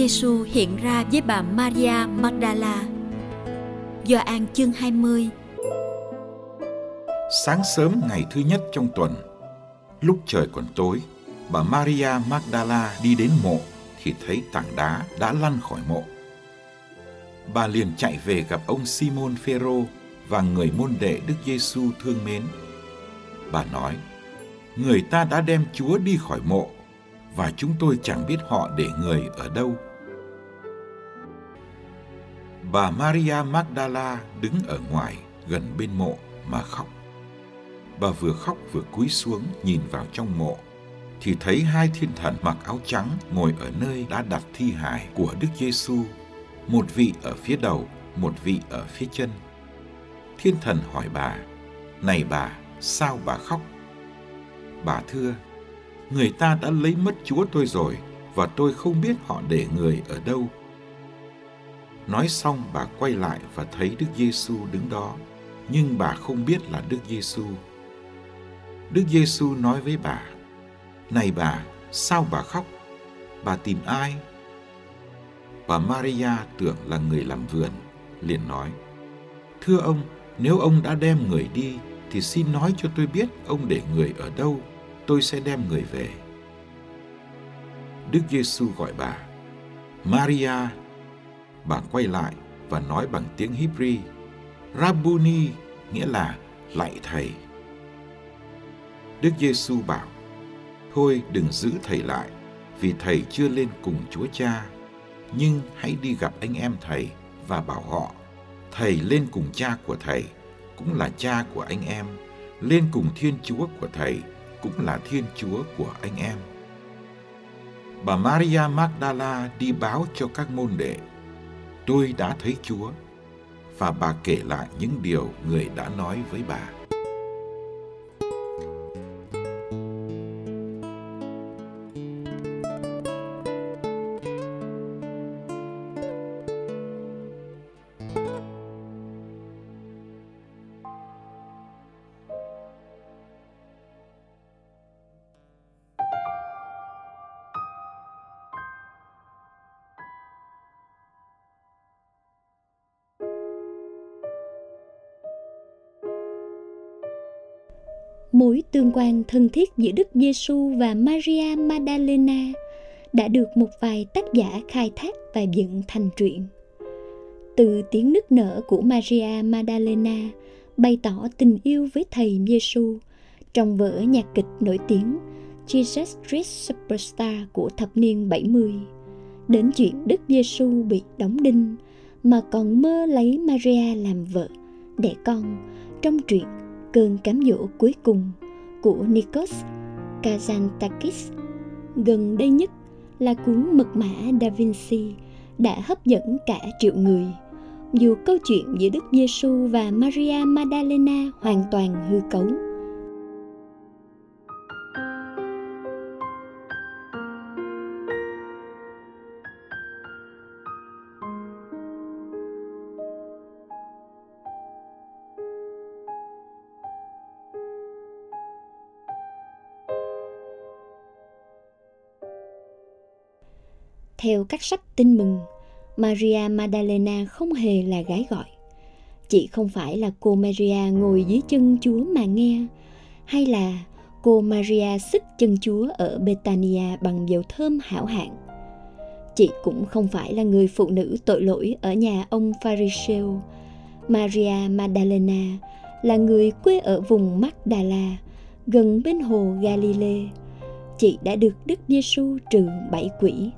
Giêsu hiện ra với bà Maria Magdala. Gioan chương 20 Sáng sớm ngày thứ nhất trong tuần, lúc trời còn tối, bà Maria Magdala đi đến mộ thì thấy tảng đá đã lăn khỏi mộ. Bà liền chạy về gặp ông Simon Phêrô và người môn đệ Đức Giêsu thương mến. Bà nói: Người ta đã đem Chúa đi khỏi mộ và chúng tôi chẳng biết họ để người ở đâu. Bà Maria Magdala đứng ở ngoài gần bên mộ mà khóc. Bà vừa khóc vừa cúi xuống nhìn vào trong mộ thì thấy hai thiên thần mặc áo trắng ngồi ở nơi đã đặt thi hài của Đức Giêsu, một vị ở phía đầu, một vị ở phía chân. Thiên thần hỏi bà: "Này bà, sao bà khóc?" Bà thưa: người ta đã lấy mất Chúa tôi rồi và tôi không biết họ để người ở đâu. Nói xong bà quay lại và thấy Đức Giêsu đứng đó, nhưng bà không biết là Đức Giêsu. Đức Giêsu nói với bà: "Này bà, sao bà khóc? Bà tìm ai?" Bà Maria tưởng là người làm vườn, liền nói: "Thưa ông, nếu ông đã đem người đi thì xin nói cho tôi biết ông để người ở đâu tôi sẽ đem người về. Đức Giêsu gọi bà, Maria. Bà quay lại và nói bằng tiếng Hebrew, Rabuni nghĩa là lạy thầy. Đức Giêsu bảo, thôi đừng giữ thầy lại, vì thầy chưa lên cùng Chúa Cha, nhưng hãy đi gặp anh em thầy và bảo họ, thầy lên cùng cha của thầy, cũng là cha của anh em, lên cùng Thiên Chúa của thầy cũng là Thiên Chúa của anh em. Bà Maria Magdala đi báo cho các môn đệ, tôi đã thấy Chúa, và bà kể lại những điều người đã nói với bà. Mối tương quan thân thiết giữa Đức Giêsu và Maria Magdalena đã được một vài tác giả khai thác và dựng thành truyện. Từ tiếng nức nở của Maria Magdalena bày tỏ tình yêu với thầy Giêsu trong vở nhạc kịch nổi tiếng Jesus Christ Superstar của thập niên 70 đến chuyện Đức Giêsu bị đóng đinh mà còn mơ lấy Maria làm vợ, đẻ con trong truyện cơn cám dỗ cuối cùng của Nikos Kazantakis. Gần đây nhất là cuốn Mật mã Da Vinci đã hấp dẫn cả triệu người. Dù câu chuyện giữa Đức Giêsu và Maria Magdalena hoàn toàn hư cấu. Theo các sách tin mừng, Maria Magdalena không hề là gái gọi. chị không phải là cô Maria ngồi dưới chân Chúa mà nghe, hay là cô Maria xích chân Chúa ở Betania bằng dầu thơm hảo hạng. Chị cũng không phải là người phụ nữ tội lỗi ở nhà ông Pharisêu. Maria Magdalena là người quê ở vùng Magdala, gần bên hồ Galilee. Chị đã được Đức Giêsu trừ bảy quỷ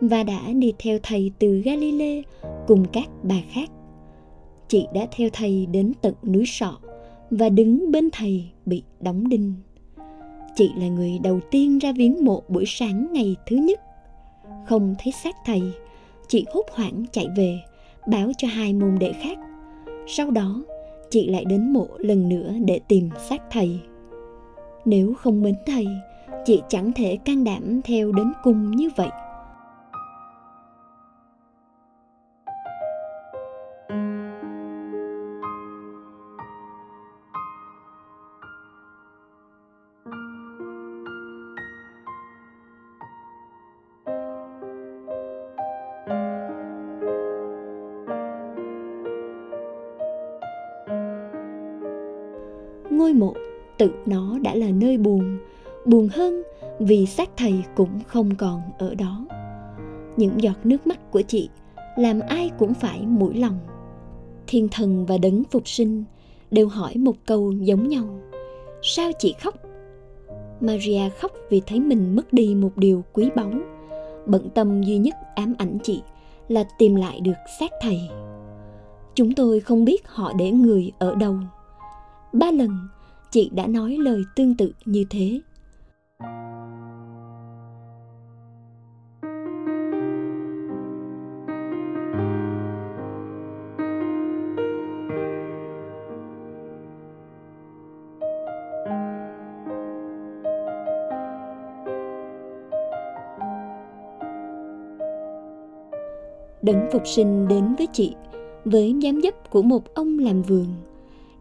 và đã đi theo thầy từ Galilee cùng các bà khác. Chị đã theo thầy đến tận núi Sọ và đứng bên thầy bị đóng đinh. Chị là người đầu tiên ra viếng mộ buổi sáng ngày thứ nhất. Không thấy xác thầy, chị hốt hoảng chạy về, báo cho hai môn đệ khác. Sau đó, chị lại đến mộ lần nữa để tìm xác thầy. Nếu không mến thầy, chị chẳng thể can đảm theo đến cùng như vậy. Ngôi mộ, tự nó đã là nơi buồn buồn hơn vì xác thầy cũng không còn ở đó. Những giọt nước mắt của chị làm ai cũng phải mũi lòng. Thiên thần và đấng phục sinh đều hỏi một câu giống nhau. Sao chị khóc? Maria khóc vì thấy mình mất đi một điều quý báu. Bận tâm duy nhất ám ảnh chị là tìm lại được xác thầy. Chúng tôi không biết họ để người ở đâu ba lần, chị đã nói lời tương tự như thế. Đấng phục sinh đến với chị, với dáng dấp của một ông làm vườn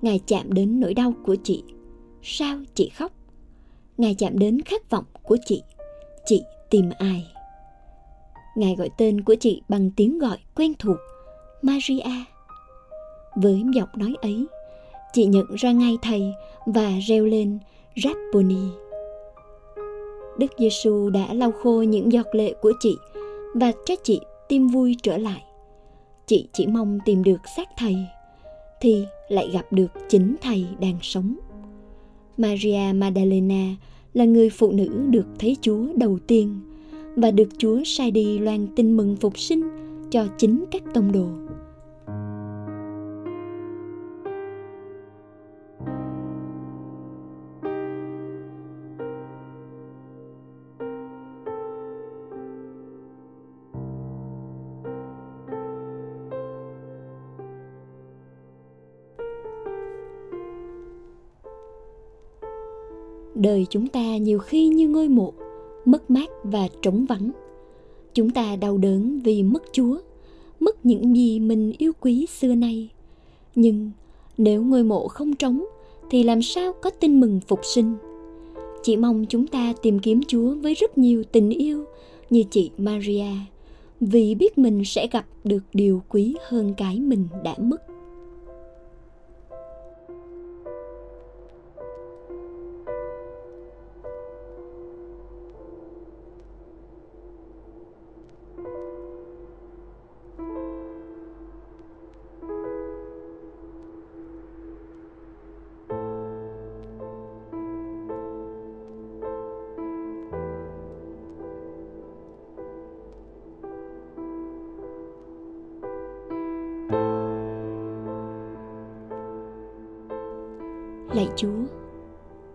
ngài chạm đến nỗi đau của chị. Sao chị khóc? Ngài chạm đến khát vọng của chị. Chị tìm ai? Ngài gọi tên của chị bằng tiếng gọi quen thuộc, maria. Với giọng nói ấy, chị nhận ra ngay thầy và reo lên rabboni đức giêsu đã lau khô những giọt lệ của chị và cho chị tim vui trở lại. Chị chỉ mong tìm được xác thầy, thì lại gặp được chính thầy đang sống. Maria magdalena là người phụ nữ được thấy chúa đầu tiên và được chúa sai đi loan tin mừng phục sinh cho chính các tông đồ. Đời chúng ta nhiều khi như ngôi mộ, mất mát và trống vắng. Chúng ta đau đớn vì mất chúa, mất những gì mình yêu quý xưa nay. Nhưng nếu ngôi mộ không trống, thì làm sao có tin mừng phục sinh? Chị mong chúng ta tìm kiếm chúa với rất nhiều tình yêu như chị maria, vì biết mình sẽ gặp được điều quý hơn cái mình đã mất. Chúa.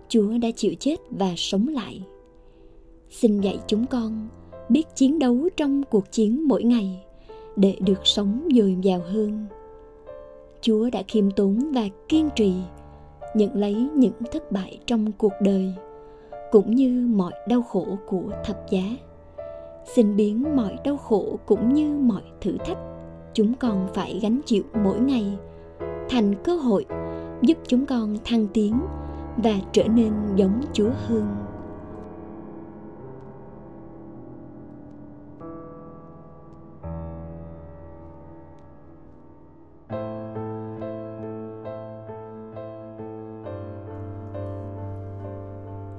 Chúa đã chịu chết và sống lại. Xin dạy chúng con biết chiến đấu trong cuộc chiến mỗi ngày để được sống dồi dào hơn. Chúa đã khiêm tốn và kiên trì nhận lấy những thất bại trong cuộc đời, cũng như mọi đau khổ của thập giá. Xin biến mọi đau khổ cũng như mọi thử thách, chúng con phải gánh chịu mỗi ngày thành cơ hội giúp chúng con thăng tiến và trở nên giống Chúa hơn.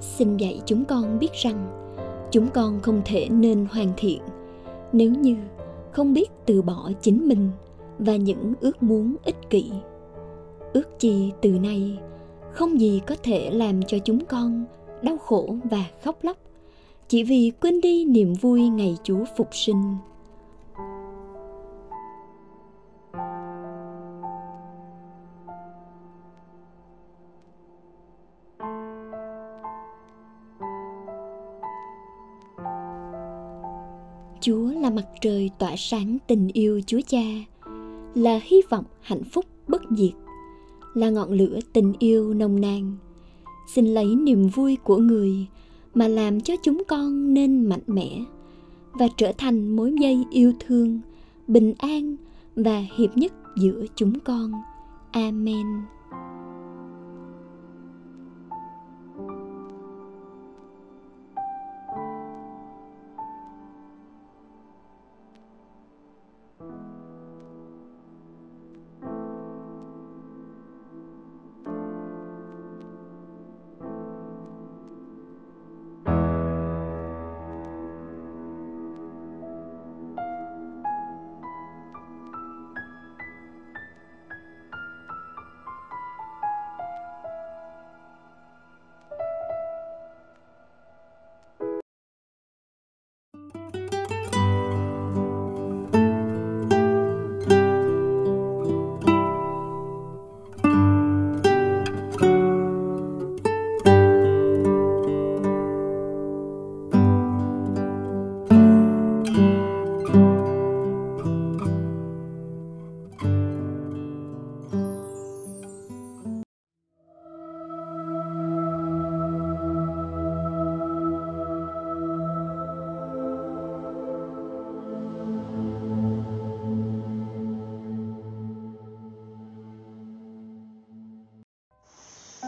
Xin dạy chúng con biết rằng chúng con không thể nên hoàn thiện nếu như không biết từ bỏ chính mình và những ước muốn ích kỷ ước chi từ nay không gì có thể làm cho chúng con đau khổ và khóc lóc. Chỉ vì quên đi niềm vui ngày chúa phục sinh. Chúa là mặt trời tỏa sáng tình yêu Chúa Cha, là hy vọng hạnh phúc bất diệt, là ngọn lửa tình yêu nồng nàn. Xin lấy niềm vui của người mà làm cho chúng con nên mạnh mẽ và trở thành mối dây yêu thương, bình an và hiệp nhất giữa chúng con. Amen.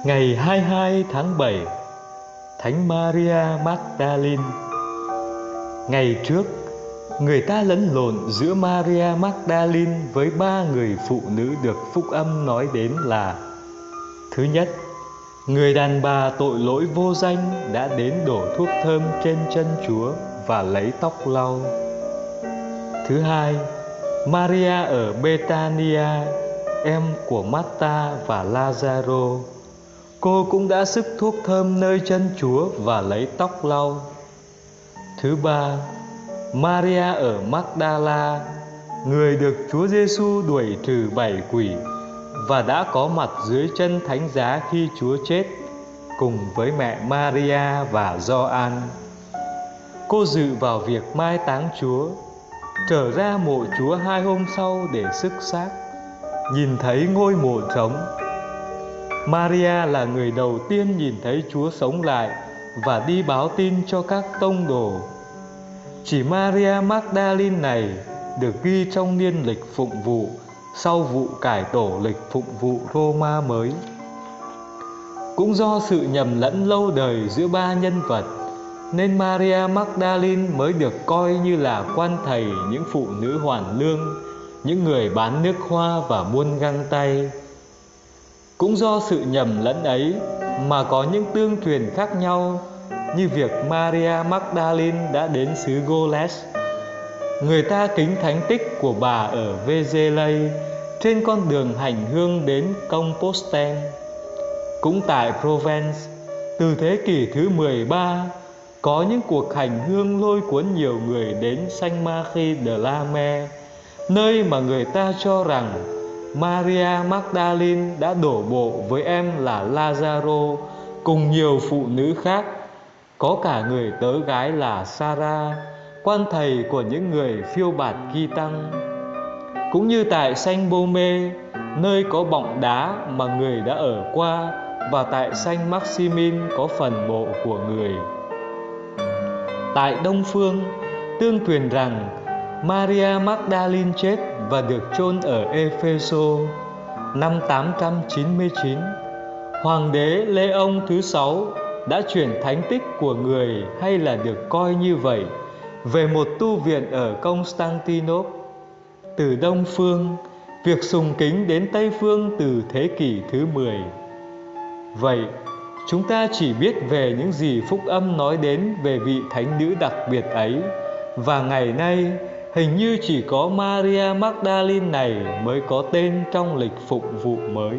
Ngày 22 tháng 7 Thánh Maria Magdalene Ngày trước Người ta lẫn lộn giữa Maria Magdalene với ba người phụ nữ được phúc âm nói đến là Thứ nhất Người đàn bà tội lỗi vô danh đã đến đổ thuốc thơm trên chân Chúa và lấy tóc lau. Thứ hai, Maria ở Betania, em của Marta và Lazaro cô cũng đã sức thuốc thơm nơi chân Chúa và lấy tóc lau. Thứ ba, Maria ở Magdala, người được Chúa Giêsu đuổi trừ bảy quỷ và đã có mặt dưới chân thánh giá khi Chúa chết cùng với mẹ Maria và Gioan. Cô dự vào việc mai táng Chúa, trở ra mộ Chúa hai hôm sau để sức xác, nhìn thấy ngôi mộ trống Maria là người đầu tiên nhìn thấy Chúa sống lại và đi báo tin cho các tông đồ. Chỉ Maria Magdalene này được ghi trong niên lịch phụng vụ sau vụ cải tổ lịch phụng vụ Roma mới. Cũng do sự nhầm lẫn lâu đời giữa ba nhân vật nên Maria Magdalene mới được coi như là quan thầy những phụ nữ hoàn lương, những người bán nước hoa và buôn găng tay cũng do sự nhầm lẫn ấy mà có những tương truyền khác nhau như việc Maria Magdalene đã đến xứ Goles. Người ta kính thánh tích của bà ở Vezelay trên con đường hành hương đến Compostelle. Cũng tại Provence, từ thế kỷ thứ 13, có những cuộc hành hương lôi cuốn nhiều người đến Saint Marie de la Mer, nơi mà người ta cho rằng Maria Magdalene đã đổ bộ với em là Lazaro cùng nhiều phụ nữ khác, có cả người tớ gái là Sarah, quan thầy của những người phiêu bạt ghi tăng. Cũng như tại Saint Bome, nơi có bọng đá mà người đã ở qua và tại Saint Maximin có phần mộ của người. Tại Đông Phương, tương truyền rằng Maria Magdalene chết và được chôn ở Epheso năm 899. Hoàng đế Lê Ông thứ sáu đã chuyển thánh tích của người hay là được coi như vậy về một tu viện ở Constantinople. Từ Đông phương, việc sùng kính đến Tây phương từ thế kỷ thứ 10. Vậy, chúng ta chỉ biết về những gì phúc âm nói đến về vị thánh nữ đặc biệt ấy và ngày nay hình như chỉ có Maria Magdalene này mới có tên trong lịch phục vụ mới.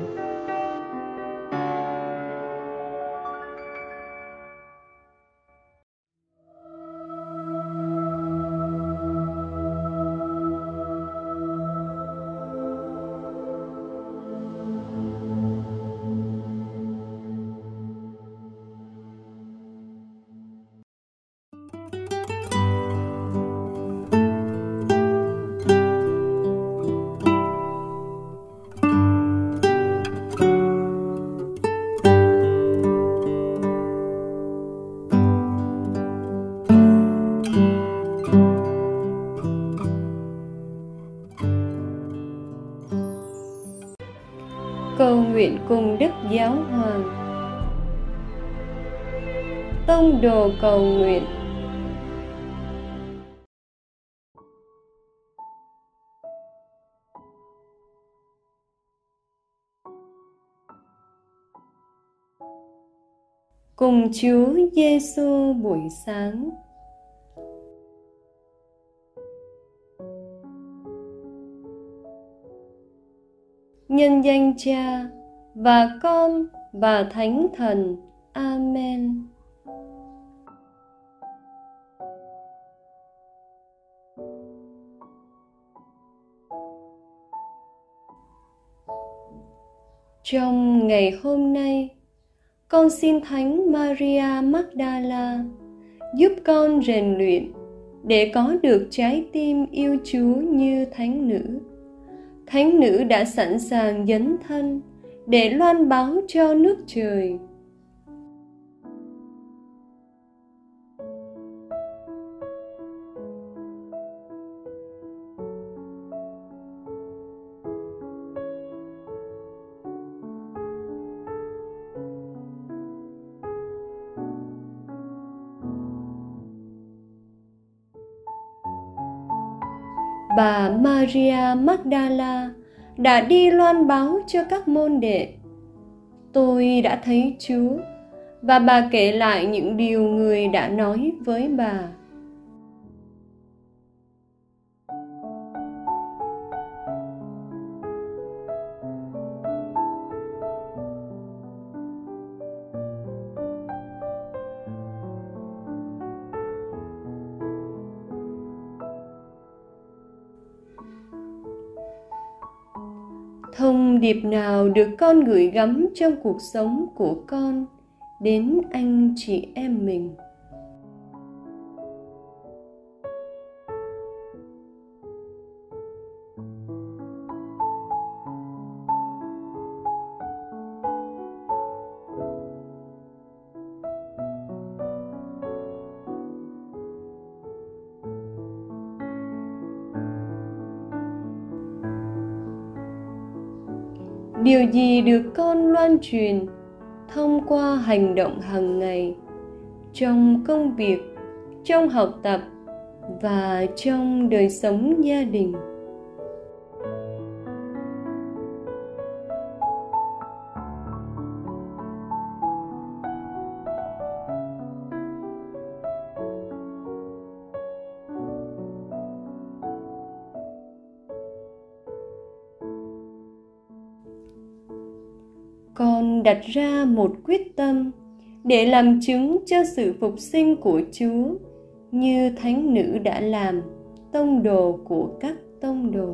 Cùng Đức Giáo Hoàng. Tông đồ cầu nguyện Cùng Chúa Giêsu buổi sáng nhân danh cha và con và thánh thần. Amen. Trong ngày hôm nay, con xin thánh maria magdala giúp con rèn luyện để có được trái tim yêu chúa như thánh nữ. Thánh nữ đã sẵn sàng dấn thân để loan báo cho nước trời. Bà Maria Magdala đã đi loan báo cho các môn đệ. Tôi đã thấy Chúa, và bà kể lại những điều người đã nói với bà. Thông điệp nào được con gửi gắm trong cuộc sống của con đến anh chị em mình? Điều gì được con loan truyền, thông qua hành động hàng ngày, trong công việc, trong học tập và trong đời sống gia đình? Đặt ra một quyết tâm để làm chứng cho sự phục sinh của Chúa như thánh nữ đã làm, tông đồ của các tông đồ.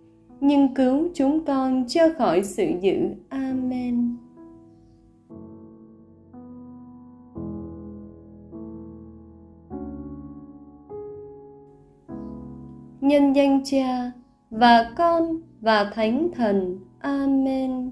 nhưng cứu chúng con chưa khỏi sự dữ. Amen. Nhân danh Cha và Con và Thánh Thần. Amen.